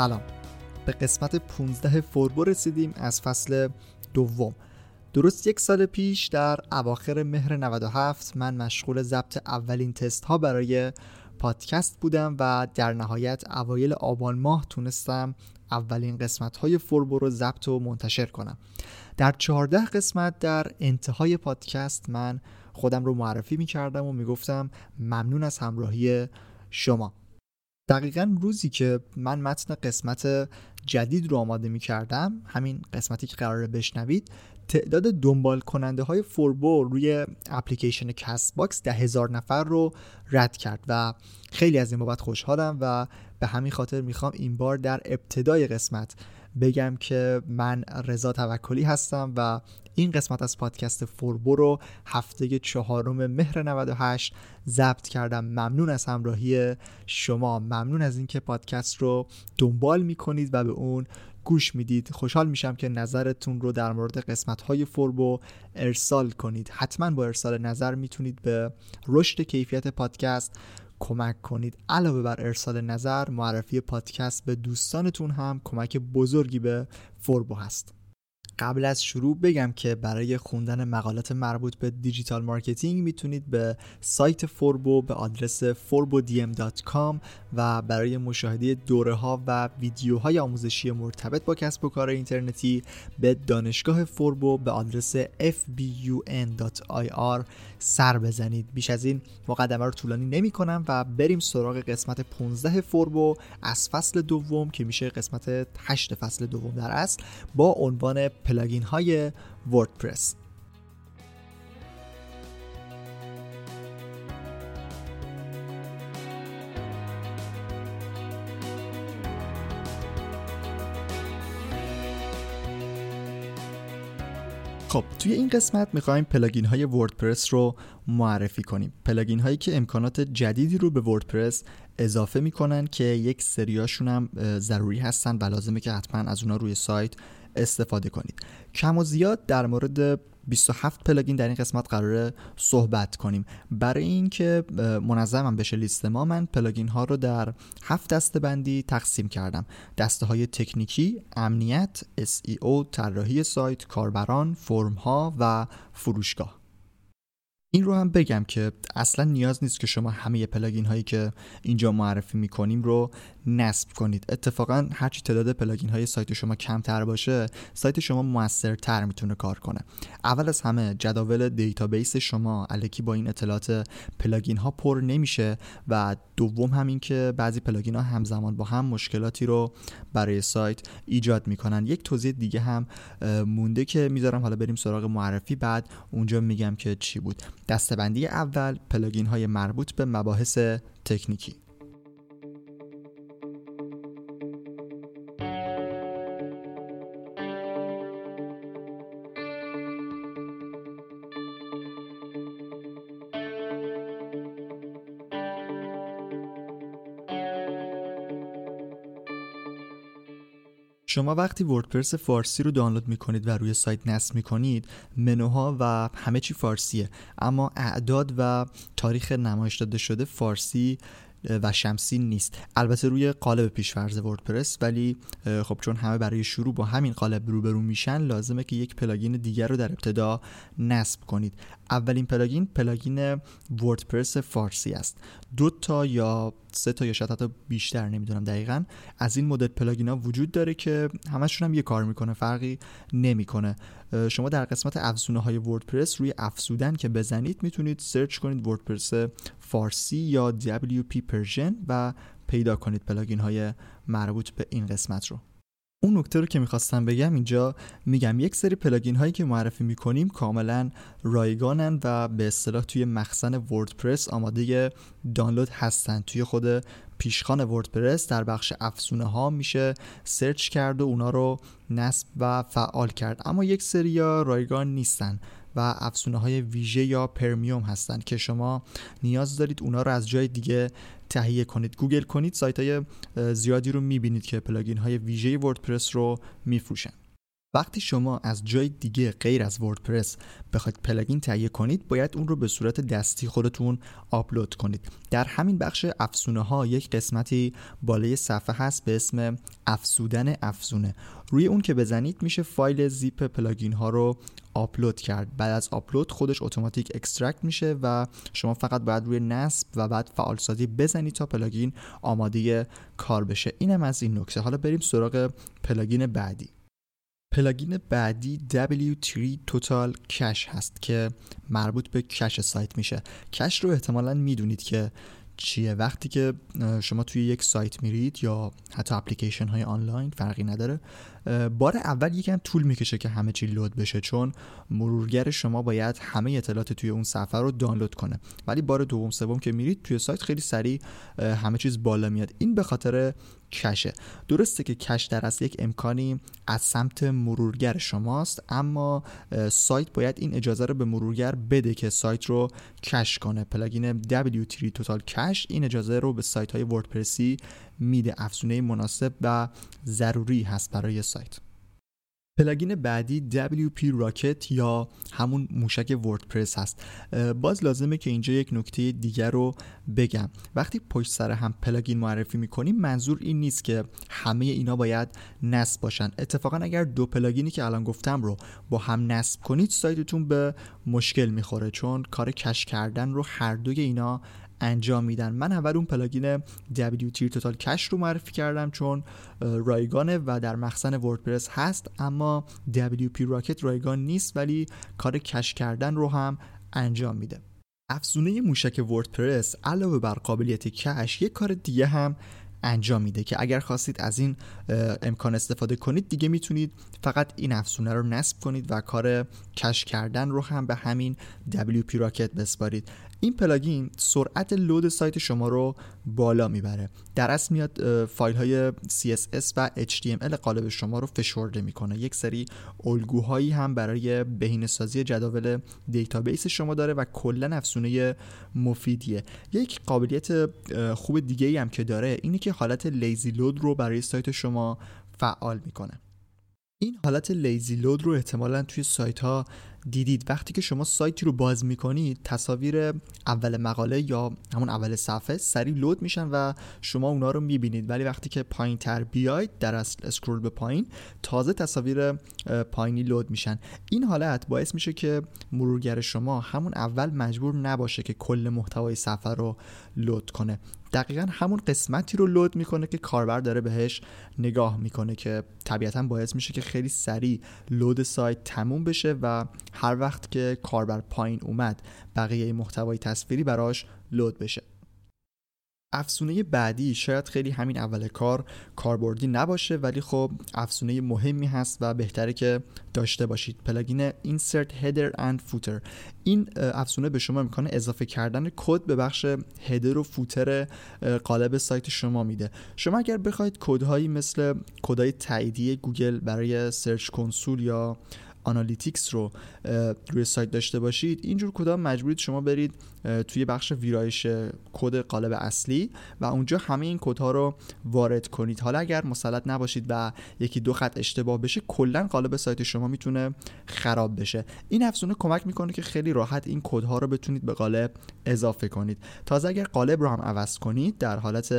سلام. به قسمت 15 فوربو رسیدیم از فصل دوم. درست یک سال پیش در اواخر مهر 97 من مشغول ضبط اولین تست ها برای پادکست بودم و در نهایت اوایل آبان ماه تونستم اولین قسمت های فوربو رو ضبط و منتشر کنم. در چهارده قسمت در انتهای پادکست من خودم رو معرفی می کردم و می گفتم ممنون از همراهی شما. دقیقا روزی که من متن قسمت جدید رو آماده می کردم همین قسمتی که قراره بشنوید تعداد دنبال کننده های فوربو روی اپلیکیشن Castbox ده هزار نفر رو رد کرد و خیلی از این بابت خوشحالم و به همین خاطر می‌خوام این بار در ابتدای قسمت بگم که من رضا توکلی هستم و این قسمت از پادکست فوربو رو هفته چهارم مهر 98 ضبط کردم. ممنون از همراهی شما. ممنون از اینکه پادکست رو دنبال می‌کنید و به اون گوش می‌دید. خوشحال میشم که نظرتون رو در مورد قسمت های فوربو ارسال کنید. حتما با ارسال نظر می‌تونید به رشد کیفیت پادکست کمک کنید. علاوه بر ارسال نظر معرفی پادکست به دوستانتون هم کمک بزرگی به فوربو هست. قبل از شروع بگم که برای خوندن مقالات مربوط به digital marketing می‌تونید به سایت فوربو به آدرس forbodm.com و برای مشاهده دوره ها و ویدیوهای آموزشی مرتبط با کسب و کار اینترنتی به دانشگاه فوربو به آدرس fbun.ir سر بزنید. بیش از این مقدمه رو طولانی نمی کنم و بریم سراغ قسمت 15 فوربو از فصل دوم که میشه قسمت 8 فصل دوم در اصل با عنوان پلاگین های وردپرس. خب توی این قسمت می‌خوایم پلاگین های وردپرس رو معرفی کنیم. پلاگین هایی که امکانات جدیدی رو به وردپرس اضافه می‌کنن که یک سریاشون هم ضروری هستن و لازمه که حتما از اونا روی سایت استفاده کنید. کم و زیاد در مورد 27 پلاگین در این قسمت قراره صحبت کنیم. برای اینکه منظمم بشه لیست ما من پلاگین ها رو در هفت دسته بندی تقسیم کردم. دسته های تکنیکی امنیت SEO طراحی سایت کاربران فرم ها و فروشگاه. این رو هم بگم که اصلا نیاز نیست که شما همه پلاگین هایی که اینجا معرفی می‌کنیم رو نصب کنید. اتفاقا هرچی تعداد پلاگین های سایت شما کمتر باشه سایت شما موثرتر می‌تونه کار کنه. اول از همه جداول دیتابیس شما الکی با این اطلاعات پلاگین ها پر نمیشه و دوم همین که بعضی پلاگین ها همزمان با هم مشکلاتی رو برای سایت ایجاد می‌کنن. یک توضیح دیگه هم مونده که می‌ذارم حالا بریم سراغ معرفی. بعد اونجا میگم که چی بود. دستبندی اول پلاگین های مربوط به مباحث تکنیکی. شما وقتی وردپرس فارسی رو دانلود می‌کنید و روی سایت نصب می‌کنید منوها و همه چی فارسیه. اما اعداد و تاریخ نمایش داده شده فارسی و شمسی نیست. البته روی قالب پیشفرز وردپرس ولی خب چون همه برای شروع با همین قالب روبرو میشن لازمه که یک پلاگین دیگر رو در ابتدا نصب کنید. اولین پلاگین پلاگین وردپرس فارسی است. دو تا یا سه تا یا شاید حتی بیشتر نمی‌دونم دقیقا. از این مدل پلاگین ها وجود داره که همشون هم یه کار می‌کنه فرقی نمی‌کنه. شما در قسمت افزونه های وردپرس روی افزودن که بزنید می‌تونید سرچ کنید وردپرس فارسی یا WP Persian و پیدا کنید پلاگین های مربوط به این قسمت رو. اون نکته رو که می‌خواستم بگم اینجا میگم یک سری پلاگین هایی که معرفی می‌کنیم کاملا رایگانن و به اصطلاح توی مخزن وردپرس آماده دانلود هستن. توی خود پیشخان وردپرس در بخش افزونه ها میشه سرچ کرد و اونا رو نصب و فعال کرد. اما یک سری رایگان نیستن. و افزونه های ویژه یا premium هستند که شما نیاز دارید اونا رو از جای دیگه تهیه کنید. گوگل کنید سایت های زیادی رو می‌بینید که پلاگین های ویژه وردپرس رو میفروشن. وقتی شما از جای دیگه غیر از وردپرس بخواید پلاگین تهیه کنید باید اون رو به صورت دستی خودتون آپلود کنید. در همین بخش افزونه ها یک قسمتی بالای صفحه هست به اسم افزودن افزونه روی اون که بزنید میشه فایل زیپ پلاگین ها رو آپلود کرد. بعد از آپلود خودش اتوماتیک extract میشه و شما فقط باید روی نصب و بعد فعالسازی بزنید تا پلاگین آماده کار بشه. اینم از این نکته. حالا بریم سراغ پلاگین بعدی. پلاگین بعدی W3 Total Cache هست که مربوط به کش سایت میشه. کش رو احتمالا می‌دونید که چیه. وقتی که شما توی یک سایت میرید یا حتی اپلیکیشن های آنلاین فرقی نداره بار اول یکم طول می‌کشه که همه چی لود بشه چون مرورگر شما باید همه اطلاعات توی اون صفحه رو دانلود کنه. ولی بار دوم سوم که میرید توی سایت خیلی سریع همه چیز بالا میاد. این به خاطر کشه. درسته که کش در اصل یک امکانی از سمت مرورگر شماست اما سایت باید این اجازه رو به مرورگر بده که سایت رو کش کنه. پلاگین W3 Total Cache این اجازه رو به سایت های وردپرسی میده. افزونه مناسب و ضروری هست برای سایت. پلاگین بعدی WP Rocket یا همون موشک وردپرس هست. باز لازمه که اینجا یک نکته دیگر رو بگم. وقتی پشت سر هم پلاگین معرفی می‌کنیم منظور این نیست که همه اینا باید نصب باشن. اتفاقا اگر دو پلاگینی که الان گفتم رو با هم نصب کنید سایتتون به مشکل می‌خوره چون کار کش کردن رو هر دوی اینا انجام میدن. من اول اون پلاگین W3 Total Cache رو معرفی کردم چون رایگانه و در مخزن وردپرس هست اما WP Rocket رایگان نیست ولی کار کش کردن رو هم انجام میده. افزونه موشک وردپرس علاوه بر قابلیت کش یک کار دیگه هم انجام میده که اگر خواستید از این امکان استفاده کنید دیگه می‌تونید فقط این افزونه رو نصب کنید و کار کش کردن رو هم به همین WP Rocket بسپارید. این پلاگین سرعت لود سایت شما رو بالا می‌بره. در اصل میاد فایل های CSS و HTML قالب شما رو فشرده می‌کنه. یک سری الگوهایی هم برای بهینه سازی جداول database شما داره و کلا افزونه مفیدیه. یک قابلیت خوب دیگه ای هم که داره اینه که حالت lazy load رو برای سایت شما فعال می‌کنه. این حالت lazy load رو احتمالا توی سایت ها دیدید. وقتی که شما سایتی رو باز می‌کنید تصاویر اول مقاله یا همون اول صفحه سریع load میشن و شما اونا رو می‌بینید. ولی وقتی که پایین تر بیاید در اصل scroll به پایین تازه تصاویر پایینی لود میشن. این حالت باعث میشه که مرورگر شما همون اول مجبور نباشه که کل محتوای صفحه رو لود کنه. دقیقا همون قسمتی رو لود می‌کنه که کاربر داره بهش نگاه می‌کنه که طبیعتا باعث میشه که خیلی سریع لود سایت تموم بشه و هر وقت که کاربر پایین اومد بقیه محتوای تصویری براش لود بشه. افزونه بعدی شاید خیلی همین اول کار کاربردی نباشه ولی خب افزونه مهمی هست و بهتره که داشته باشید. plugin Insert Header and Footer. این افزونه به شما امکان اضافه کردن کد به بخش header و footer قالب سایت شما میده. شما اگر بخواید کدهایی مثل کدهای تاییدی گوگل برای Search Console یا Analytics رو روی سایت داشته باشید اینجور کدا مجبورید شما برید توی بخش ویرایش کد قالب اصلی و اونجا همه این کدها رو وارد کنید. حالا اگر مسلط نباشید و یکی دو خط اشتباه بشه کلا قالب سایت شما می‌تونه خراب بشه. این افزونه کمک می‌کنه که خیلی راحت این کدها رو بتونید به قالب اضافه کنید. تازه اگر قالب رو هم عوض کنید در حالت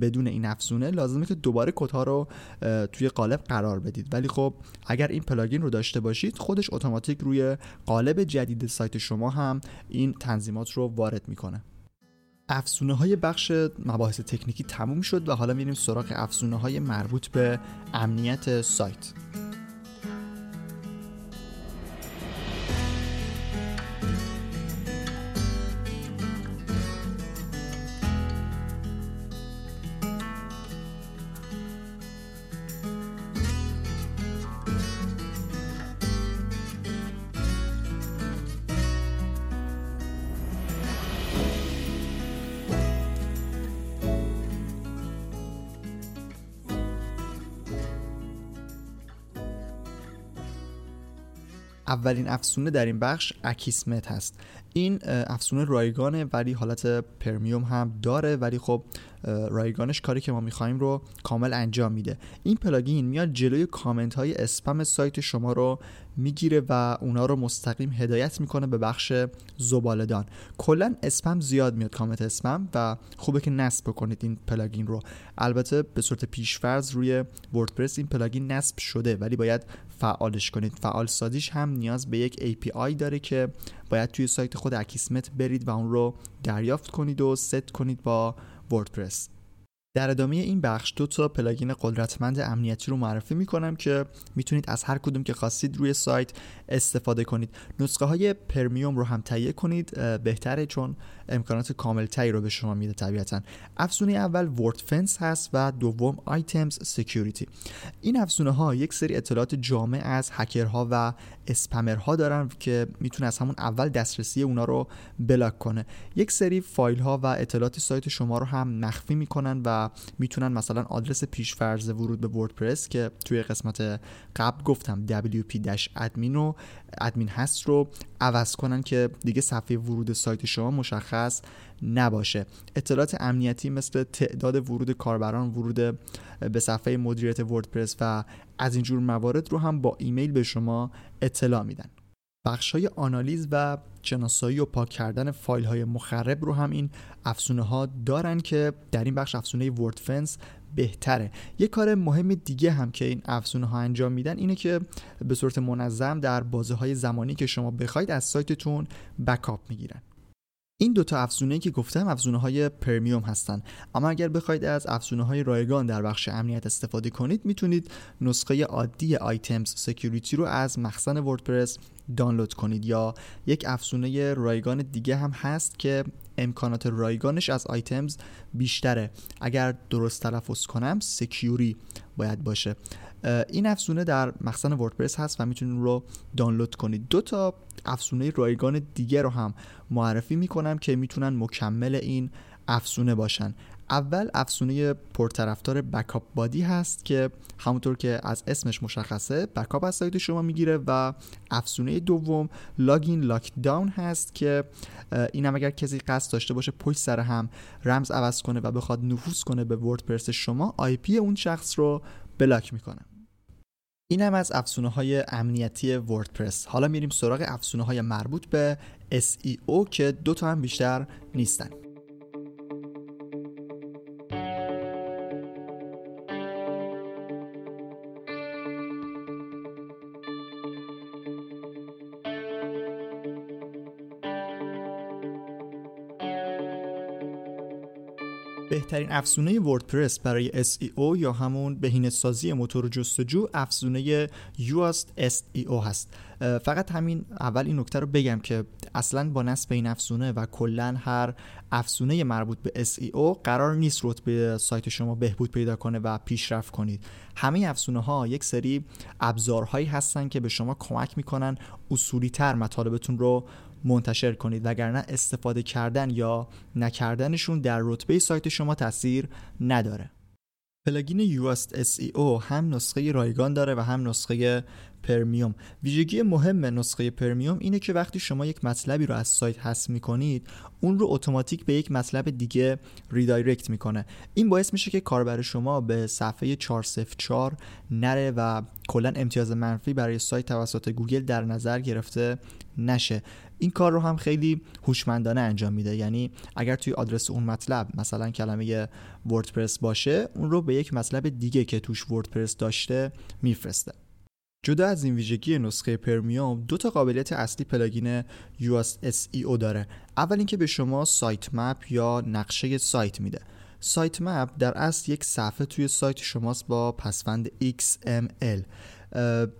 بدون این افزونه لازمه که دوباره کدها رو توی قالب قرار بدید. ولی خب اگر این پلاگین رو داشته باشید خودش اتوماتیک روی قالب جدید سایت شما هم این تنظیمات رو وارد می‌کنه. افزونه های بخش مباحث تکنیکی تموم شد و حالا میریم سراغ افزونه های مربوط به امنیت سایت. اولین افزونه در این بخش Akismet هست. این افزونه رایگانه ولی حالت premium هم داره ولی خب رایگانش کاری که ما می‌خوایم رو کامل انجام میده. این plugin میاد جلوی کامنت های اسپم سایت شما رو می‌گیره و اونا رو مستقیم هدایت می‌کنه به بخش زباله‌دان کلا اسپم زیاد میاد کامنت اسپم و خوبه که نصب بکنید این plugin رو. البته به صورت پیشفرض روی WordPress این plugin نصب شده ولی باید فعالش کنید. فعال سازیش هم نیاز به یک API داره که باید توی سایت خود Akismet برید و اون رو دریافت کنید و ست کنید با WordPress. در ادامه این بخش دو تا plugin قدرتمند امنیتی رو معرفی می‌کنم که می‌تونید از هر کدوم که خواستید روی سایت استفاده کنید. نسخه های premium رو هم تهیه کنید بهتره چون امکانات کامل تری رو به شما میده طبیعتا. افزونه اول Wordfence هست و دوم iThemes Security. این افزونه ها یک سری اطلاعات جامع از هکرها و spammer ها دارن که می‌تونه از همون اول دسترسی اونا رو block کنه. یک سری فایل ها و اطلاعات سایت شما رو هم مخفی می‌کنن و می‌تونن مثلا آدرس پیشفرض ورود به WordPress که توی قسمت قبل گفتم wp-admin رو ادمین هست رو عوض کنن که دیگه صفحه ورود سایت شما مشخص نباشه. اطلاعات امنیتی مثل تعداد ورود کاربران ورود به صفحه مدیریت وردپرس و از اینجور موارد رو هم با ایمیل به شما اطلاع میدن. بخش های آنالیز و شناسایی و پاک کردن فایل های مخرب رو هم این افزونه ها دارن که در این بخش افزونه وردفنس بهتره. یه کار مهم دیگه هم که این افزونه ها انجام میدن اینه که به صورت منظم در بازه های زمانی که شما بخواید از سایتتون backup می‌گیرن. این دوتا افزونه که گفتم افزونه های premium هستن. اما اگر بخواید از افزونه های رایگان در بخش امنیت استفاده کنید می‌تونید نسخه عادی iThemes Security رو از مخزن WordPress دانلود کنید یا یک افزونه رایگان دیگه هم هست که امکانات رایگانش از iThemes بیشتره. اگر درست تلفظ کنم Sucuri باید باشه. این افزونه در مخزن WordPress هست و می‌تونید رو دانلود کنید. دو تا افزونه رایگان دیگه رو هم معرفی می‌کنم که می‌تونن مکمل این افزونه باشن. اول افزونه پرطرفدار BackupBuddy هست که همونطور که از اسمش مشخصه backup از سایت شما می‌گیره و افزونه دوم Login LockDown هست که اینم اگر کسی قصد داشته باشه پشت سر هم رمز عوض کنه و بخواد نفوذ کنه به WordPress شما IP اون شخص رو بلاک می‌کنه. این هم از افزونه های امنیتی وردپرس. حالا میریم سراغ افزونه های مربوط به SEO که دو تا هم بیشتر نیستن. بهترین افزونه وردپرس برای SEO یا همون بهینه‌سازی موتور جستجو افزونه یواست SEO هست. فقط همین اول این نکته رو بگم که اصلا با نصب این افزونه و کلا هر افزونه مربوط به SEO قرار نیست رتبه سایت شما بهبود پیدا کنه و پیشرفت کنید. همه افزونه ها یک سری ابزارهایی هستن که به شما کمک می‌کنن اصولی تر مطالبتون رو منتشر کنید. وگرنه استفاده کردن یا نکردنشون در رتبه سایت شما تاثیر نداره. plugin Yoast SEO هم نسخه رایگان داره و هم نسخه premium. ویژگی مهم نسخه premium اینه که وقتی شما یک مطلبی رو از سایت حذف می‌کنید اون رو اتوماتیک به یک مطلب دیگه redirect می‌کنه. این باعث میشه که کاربر شما به صفحه 404 نره و کلا امتیاز منفی برای سایت توسط گوگل در نظر گرفته نشه. این کار رو هم خیلی هوشمندانه انجام میده. یعنی اگر توی آدرس اون مطلب مثلا کلمه WordPress باشه اون رو به یک مطلب دیگه که توش WordPress داشته میفرسته. جدا از این ویژگی نسخه premium دو تا قابلیت اصلی plugin Yoast داره. اول اینکه به شما sitemap یا نقشه سایت میده. sitemap در اصل یک صفحه توی سایت شماست با پسوند XML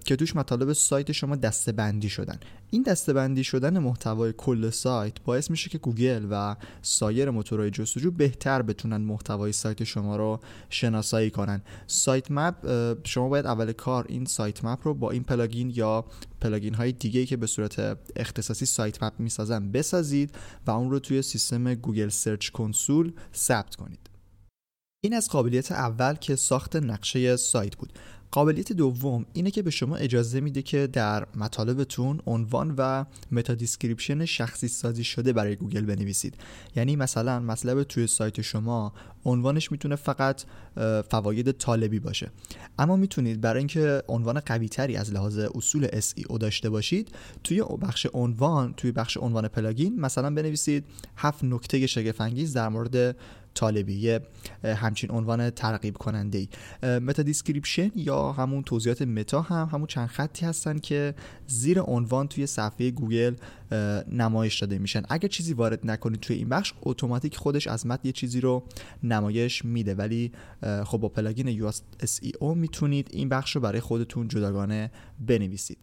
که توش مطالب سایت شما دسته بندی شدن. این دسته بندی شدن محتوای کل سایت باعث میشه که گوگل و سایر موتورهای جستجو بهتر بتونن محتوای سایت شما رو شناسایی کنن. sitemap شما باید اول کار این sitemap رو با این plugin یا plugin های دیگه که به صورت اختصاصی sitemap می‌سازن بسازید و اون رو توی سیستم Google Search Console ثبت کنید. این از قابلیت اول که ساخت نقشه سایت بود. قابلیت دوم اینه که به شما اجازه میده که در مطالبتون عنوان و meta description شخصی سازی شده برای گوگل بنویسید. یعنی مثلا مطلب توی سایت شما عنوانش می‌تونه فقط فواید طالبی باشه. اما می‌تونید برای اینکه عنوان قوی تری از لحاظ اصول SEO داشته باشید توی بخش عنوان توی بخش عنوان plugin مثلا بنویسید هفت نکته شگفت در مورد طالبی همچین عنوان ترغیب کننده ای meta description یا همون توضیحات meta هم همون چند خطی هستن که زیر عنوان توی صفحه گوگل نمایش داده میشن. اگر چیزی وارد نکنید توی این بخش اتوماتیک خودش از متن یه چیزی رو نمایش میده. ولی خب با plugin Yoast SEO می‌تونید این بخش رو برای خودتون جداگانه بنویسید.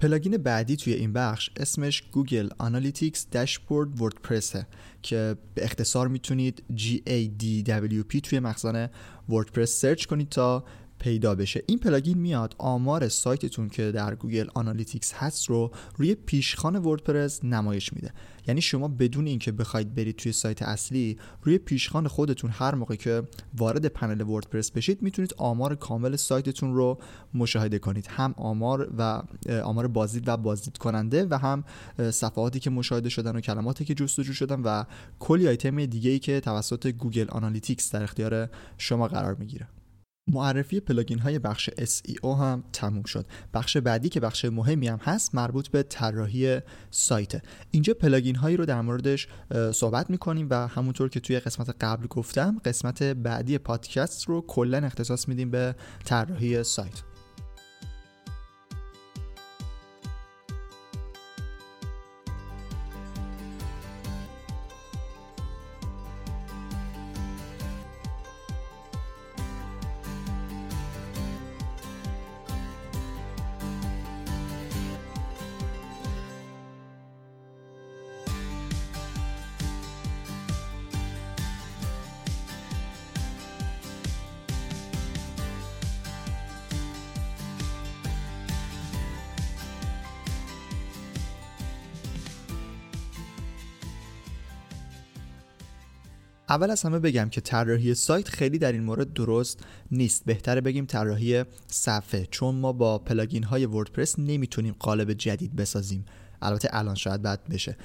plugin بعدی توی این بخش اسمش Google Analytics Dashboard WordPress ه که به اختصار می‌تونید GADWP توی مخزن وردپرس سرچ کنید تا پیدا بشه. این پلاگین میاد آمار سایتتون که در Google Analytics هست رو روی پیشخان وردپرس نمایش میده. یعنی شما بدون اینکه بخواید برید توی سایت اصلی روی پیشخان خودتون هر موقع که وارد پنل وردپرس بشید می‌تونید آمار کامل سایتتون رو مشاهده کنید. هم آمار و آمار بازدید و بازدید کننده و هم صفحاتی که مشاهده شدن و کلماتی که جستجو شدن و کلی آیتم دیگه ای که توسط Google Analytics در اختیار شما قرار می‌گیره. معرفی پلاگین های بخش SEO هم تموم شد. بخش بعدی که بخش مهمی هم هست مربوط به طراحی سایت. اینجا پلاگین هایی رو در موردش صحبت می‌کنیم و همونطور که توی قسمت قبل گفتم قسمت بعدی پادکست رو کلا اختصاص میدیم به طراحی سایت. اول از همه بگم که طراحی سایت خیلی در این مورد درست نیست. بهتره بگیم طراحی صفحه چون ما با پلاگین های وردپرس نمی‌تونیم قالب جدید بسازیم. البته الان شاید بد بشه.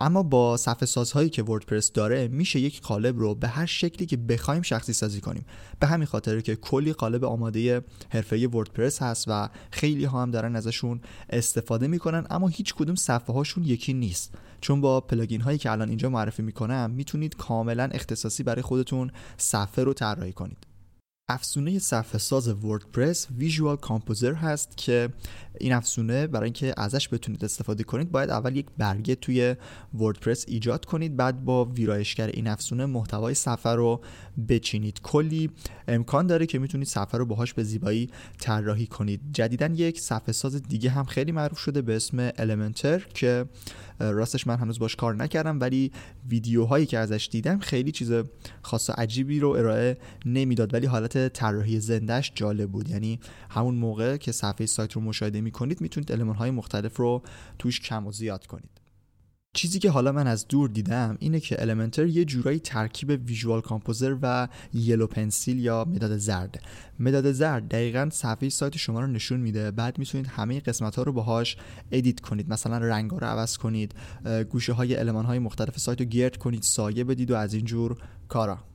اما با صفحه سازهایی که وردپرس داره میشه یک قالب رو به هر شکلی که بخوایم شخصی سازی کنیم. به همین خاطر که کلی قالب آماده حرفه وردپرس هست و خیلی ها هم دارن ازشون استفاده می‌کنن اما هیچ کدوم صفحه هاشون یکی نیست. چون با پلاگین هایی که الان اینجا معرفی می‌کنم می‌تونید کاملا اختصاصی برای خودتون صفحه رو طراحی کنید. افزونه صفحه ساز وردپرس Visual Composer هست که این افزونه برای اینکه ازش بتونید استفاده کنید باید اول یک برگه توی وردپرس ایجاد کنید بعد با ویرایشگر این افزونه محتوای صفحه رو بچینید. کلی امکان داره که می‌تونید صفحه رو باهاش به زیبایی طراحی کنید. جدیدا یک صفحه ساز دیگه هم خیلی معروف شده به اسم Elementor که راستش من هنوز باش کار نکردم ولی ویدیوهایی که ازش دیدم خیلی چیز خاص و عجیبی رو ارائه نمی‌داد. ولی حالت طراحی زندهش جالب بود. یعنی همون موقع که صفحه سایت رو مشاهده می‌کنید می‌تونید المان های مختلف رو توش کم و زیاد کنید. چیزی که حالا من از دور دیدم اینه که المنتر یه جورایی ترکیب ویژوال کامپوزر و یلو پنسیل یا مداد زرد. مداد زرد دقیقا صفحه سایت شما رو نشون میده. بعد می‌تونید همه قسمت ها رو باهاش edit کنید. مثلا رنگ ها رو عوض کنید. گوشه های المان های مختلف سایت رو گرد کنید. سایه بدید و از اینجور کارا.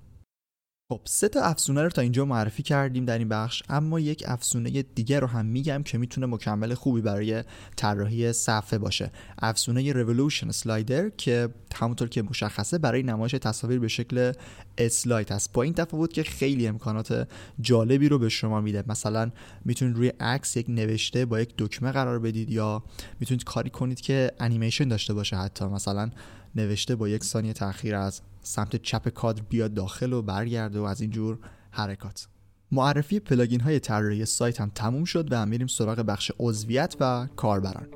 خب سه تا افزونه رو تا اینجا معرفی کردیم در این بخش اما یک افزونه دیگه رو هم میگم که می‌تونه مکمل خوبی برای طراحی صفحه باشه. افزونه Revolution Slider که همونطور که مشخصه برای نمایش تصاویر به شکل اسلاید هست با این تفاوت که خیلی امکانات جالبی رو به شما میده. مثلا می‌تونید روی عکس یک نوشته با یک دکمه قرار بدید یا می‌تونید کاری کنید که انیمیشن داشته باشه حتی. مثلا نوشته با یک ثانیه تاخیر از سمت چپ کادر بیاد داخل و برگرده و از اینجور حرکات. معرفی پلاگین های طراحی سایت هم تموم شد و میریم سراغ بخش عضویت و کاربران.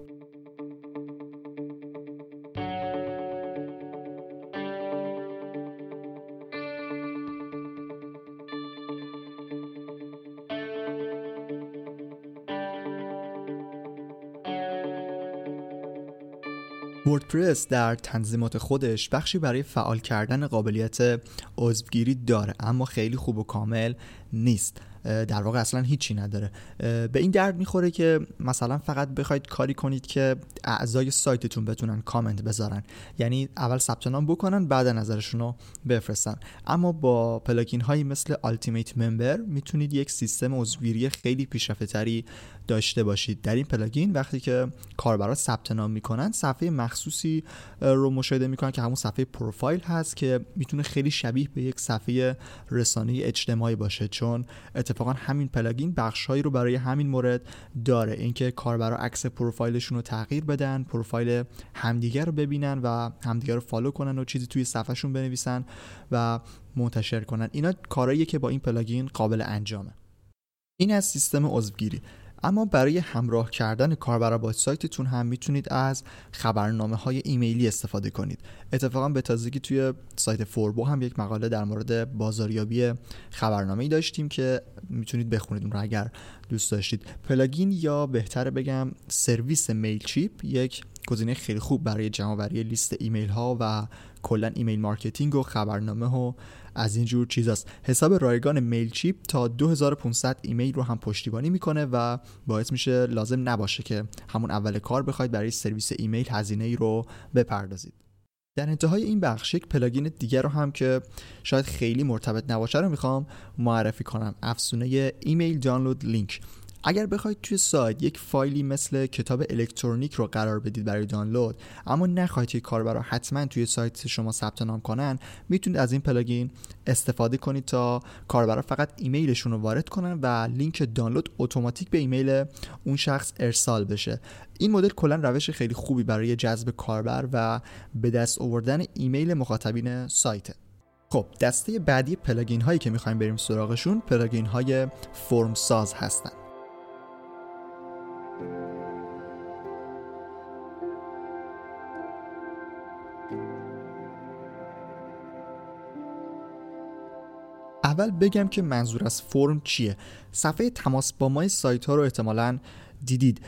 وردپرس در تنظیمات خودش بخشی برای فعال کردن قابلیت عضوگیری داره اما خیلی خوب و کامل نیست. در واقع اصلا هیچی نداره. به این درد می‌خوره که مثلا فقط بخواید کاری کنید که اعضای سایتتون بتونن کامنت بذارن. یعنی اول ثبت نام بکنن بعد نظرشون رو بفرستن. اما با پلاگین هایی مثل Ultimate Member می‌تونید یک سیستم عضوگیری خیلی پیشرفته تری داشته باشید. در این پلاگین وقتی که کاربرا ثبت نام می‌کنن صفحه مخصوصی رو مشاهده می‌کنن که همون صفحه پروفایل هست که می‌تونه خیلی شبیه به یک صفحه رسانه اجتماعی باشه. چون اتفاقا همین پلاگین بخشهایی رو برای همین مورد داره. اینکه کاربرا عکس پروفایلشون رو تغییر بدن پروفایل همدیگر رو ببینن و همدیگر رو follow کنن و چیزی توی صفحهشون بنویسن و منتشر کنن. اینا کارهاییه که با این پلاگین قابل انجامه. این از سیستم عضوگیری. اما برای همراه کردن کاربرا با سایتتون هم می‌تونید از خبرنامه های ایمیلی استفاده کنید. اتفاقا به تازگی توی سایت فوربو هم یک مقاله در مورد بازاریابی خبرنامه ای داشتیم که می‌تونید بخونید اون رو اگر دوست داشتید. پلاگین یا بهتره بگم سرویس Mailchimp یک گزینه خیلی خوب برای جمعآوری لیست ایمیل ها و کلا email marketing و خبرنامه و از این جور چیزاست حساب رایگان Mailchimp تا 2500 ایمیل رو هم پشتیبانی می‌کنه و باعث میشه لازم نباشه که همون اول کار بخواید برای سرویس ایمیل هزینه ای رو بپردازید. در انتهای این بخش یک پلاگین دیگر رو هم که شاید خیلی مرتبط نباشه رو می‌خوام معرفی کنم. افزونه Email Download Link. اگر بخواید توی سایت یک فایلی مثل کتاب الکترونیک رو قرار بدید برای دانلود اما نخواهید که کاربرا حتما توی سایت شما ثبت نام کنن می‌تونید از این پلاگین استفاده کنید تا کاربرا فقط ایمیلشون رو وارد کنن و لینک دانلود اتوماتیک به ایمیل اون شخص ارسال بشه. این مدل کلا روش خیلی خوبی برای جذب کاربر و به دست آوردن ایمیل مخاطبین سایت خب دسته بعدی پلاگین هایی که می‌خوایم بریم سراغشون پلاگین های فرم ساز هستن. اول بگم که منظور از فرم چیه. صفحه تماس با ما سایت ها رو احتمالاً دیدید.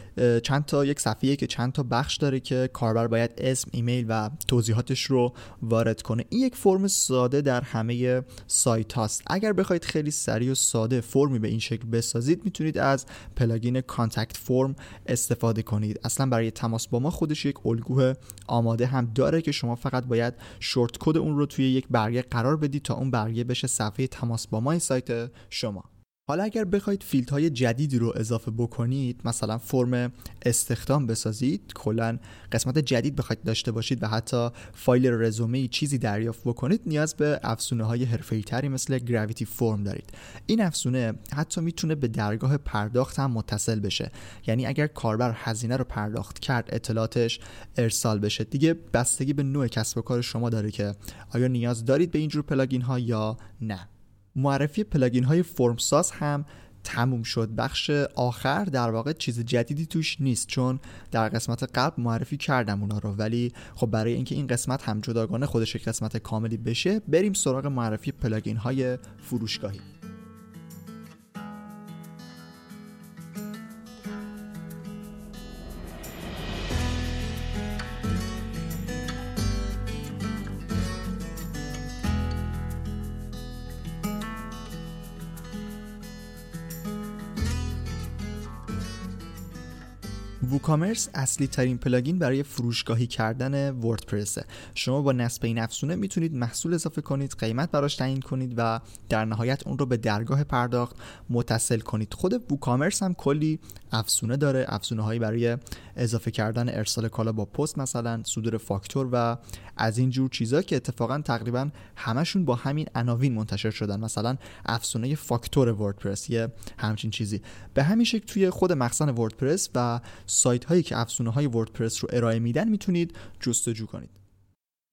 چند تا یک صفحه که چند تا بخش داره که کاربر باید اسم ایمیل و توضیحاتش رو وارد کنه. این یک فرم ساده در همه سایت هاست. اگر بخواید خیلی سریع و ساده فرمی به این شکل بسازید می‌تونید از پلاگین Contact Form استفاده کنید. اصلا برای تماس با ما خودش یک الگوه آماده هم داره که شما فقط باید short code اون رو توی یک برگه قرار بدید تا اون برگه بشه صفحه تماس با ما سایت شما. حالا اگر بخواید فیلدهای جدیدی رو اضافه بکنید مثلا فرم استخدام بسازید کلا قسمت جدید بخواید داشته باشید و حتی فایل رزومه چیزی دریافت بکنید نیاز به افزونه های حرفه‌ای تری مثل Gravity Form دارید. این افزونه حتی می‌تونه به درگاه پرداخت هم متصل بشه. یعنی اگر کاربر هزینه رو پرداخت کرد اطلاعاتش ارسال بشه. دیگه بستگی به نوع کسب و کار شما داره که آیا نیاز دارید به اینجور پلاگین ها یا نه. معرفی پلاگین های فرمساز هم تموم شد. بخش آخر در واقع چیز جدیدی توش نیست چون در قسمت قبل معرفی کردم اونا رو. ولی خب برای اینکه این قسمت هم جداگانه خودش یک قسمت کاملی بشه بریم سراغ معرفی پلاگین های فروشگاهی. ووکامرس اصلی ترین پلاگین برای فروشگاهی کردن وردپرسه شما با نصب این افزونه می‌تونید محصول اضافه کنید قیمت براش تعیین کنید و در نهایت اون رو به درگاه پرداخت متصل کنید. خود ووکامرس هم کلی افزونه داره افزونه هایی برای اضافه کردن ارسال کالا با پست مثلا صدور فاکتور و از این جور چیزا که اتفاقا تقریبا همشون با همین عناوین منتشر شدن. مثلا افزونه فاکتور وردپرس یه همچین چیزی. به همین شکل توی خود مخزن وردپرس و سایت هایی که افزونه های وردپرس رو ارائه میدن می‌تونید جستجو کنید.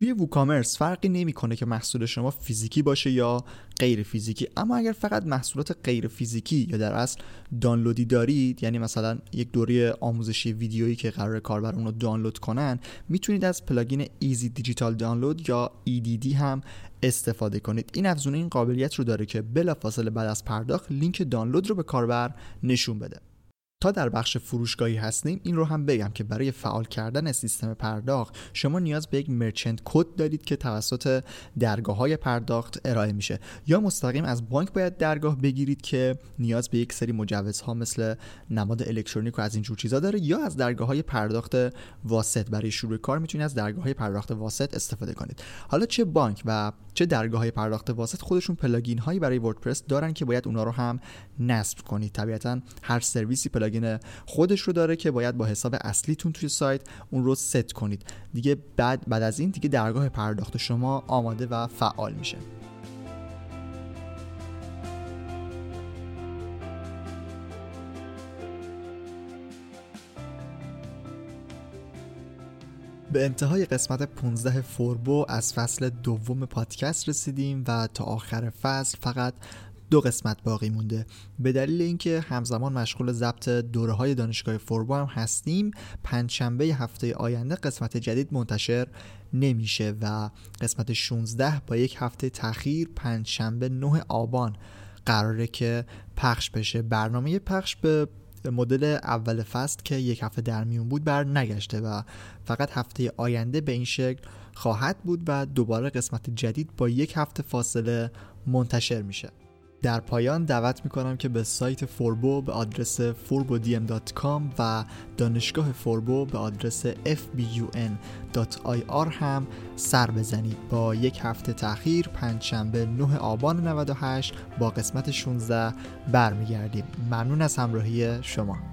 توی WooCommerce فرقی نمی‌کنه که محصول شما فیزیکی باشه یا غیر فیزیکی اما اگر فقط محصولات غیر فیزیکی یا در اصل دانلودی دارید یعنی مثلا یک دوره آموزشی ویدیویی که قراره کاربر اون رو دانلود کنن می‌تونید از پلاگین Easy Digital Download یا EDD هم استفاده کنید. این افزونه این قابلیت رو داره که بلافاصله بعد از پرداخت لینک دانلود رو به کاربر نشون بده. تا در بخش فروشگاهی هستیم این رو هم بگم که برای فعال کردن سیستم پرداخت شما نیاز به یک مرچنت کد دارید که توسط درگاه های پرداخت ارائه میشه. یا مستقیم از بانک باید درگاه بگیرید که نیاز به یک سری مجوزها مثل نماد الکترونیک و از اینجور چیزا داره یا از درگاه های پرداخت واسط برای شروع کار می‌تونید از درگاه های پرداخت واسط استفاده کنید. حالا چه بانک و چه درگاه های پرداخت واسط خودشون پلاگین هایی برای وردپرس دارن که باید اونا رو هم نصب کنید. طبیعتا هر سرویسی پلاگین خودش رو داره که باید با حساب اصلیتون توی سایت اون رو ست کنید. دیگه بعد بعد از این دیگه درگاه پرداخت شما آماده و فعال میشه. به انتهای قسمت 15 فوربو از فصل دوم پادکست رسیدیم و تا آخر فصل فقط دو قسمت باقی مونده. به دلیل اینکه همزمان مشغول ضبط دوره های دانشگاه فوربو هم هستیم پنجشنبه هفته آینده قسمت جدید منتشر نمیشه و قسمت 16 با یک هفته تاخیر پنجشنبه 9 آبان قراره که پخش بشه. برنامه پخش به مدل اول فصل که یک هفته در میون بود بر نگشته و فقط هفته آینده به این شکل خواهد بود و دوباره قسمت جدید با یک هفته فاصله منتشر میشه. در پایان دعوت می‌کنم که به سایت فوربو به آدرس forbodm.com و دانشگاه فوربو به آدرس fbun.ir هم سر بزنید. با یک هفته تاخیر پنجشنبه 9 آبان 98 با قسمت 16 برمیگردیم. ممنون از همراهی شما.